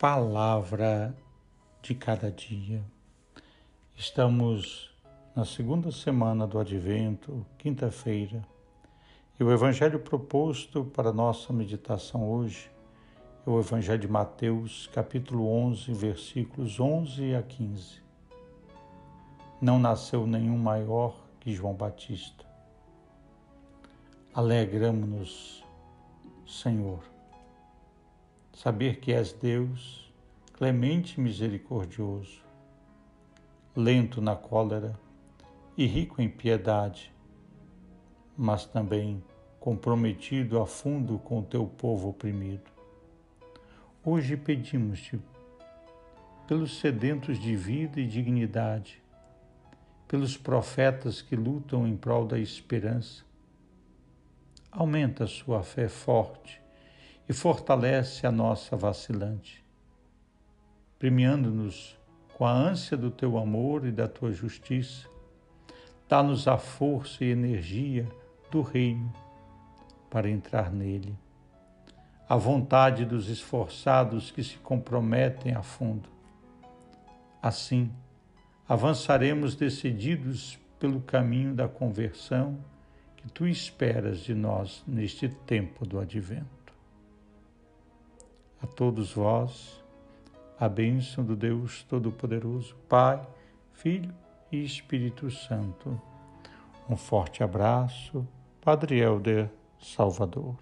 palavra de cada dia. Estamos na segunda semana do Advento, quinta-feira, e o evangelho proposto para nossa meditação hoje é o evangelho de Mateus, capítulo 11, versículos 11 a 15. Não nasceu nenhum maior que João Batista. Alegramo-nos, Senhor saber que és Deus, clemente e misericordioso, lento na cólera e rico em piedade, mas também comprometido a fundo com o teu povo oprimido. Hoje pedimos-te, pelos sedentos de vida e dignidade, pelos profetas que lutam em prol da esperança, aumenta a sua fé forte e fortalece a nossa vacilante, premiando-nos com a ânsia do teu amor e da tua justiça. Dá-nos a força e energia do reino para entrar nele, a vontade dos esforçados que se comprometem a fundo. Assim, avançaremos decididos pelo caminho da conversão que tu esperas de nós neste tempo do advento todos vós a bênção do Deus Todo-Poderoso, Pai, Filho e Espírito Santo. Um forte abraço, Padre Helder Salvador.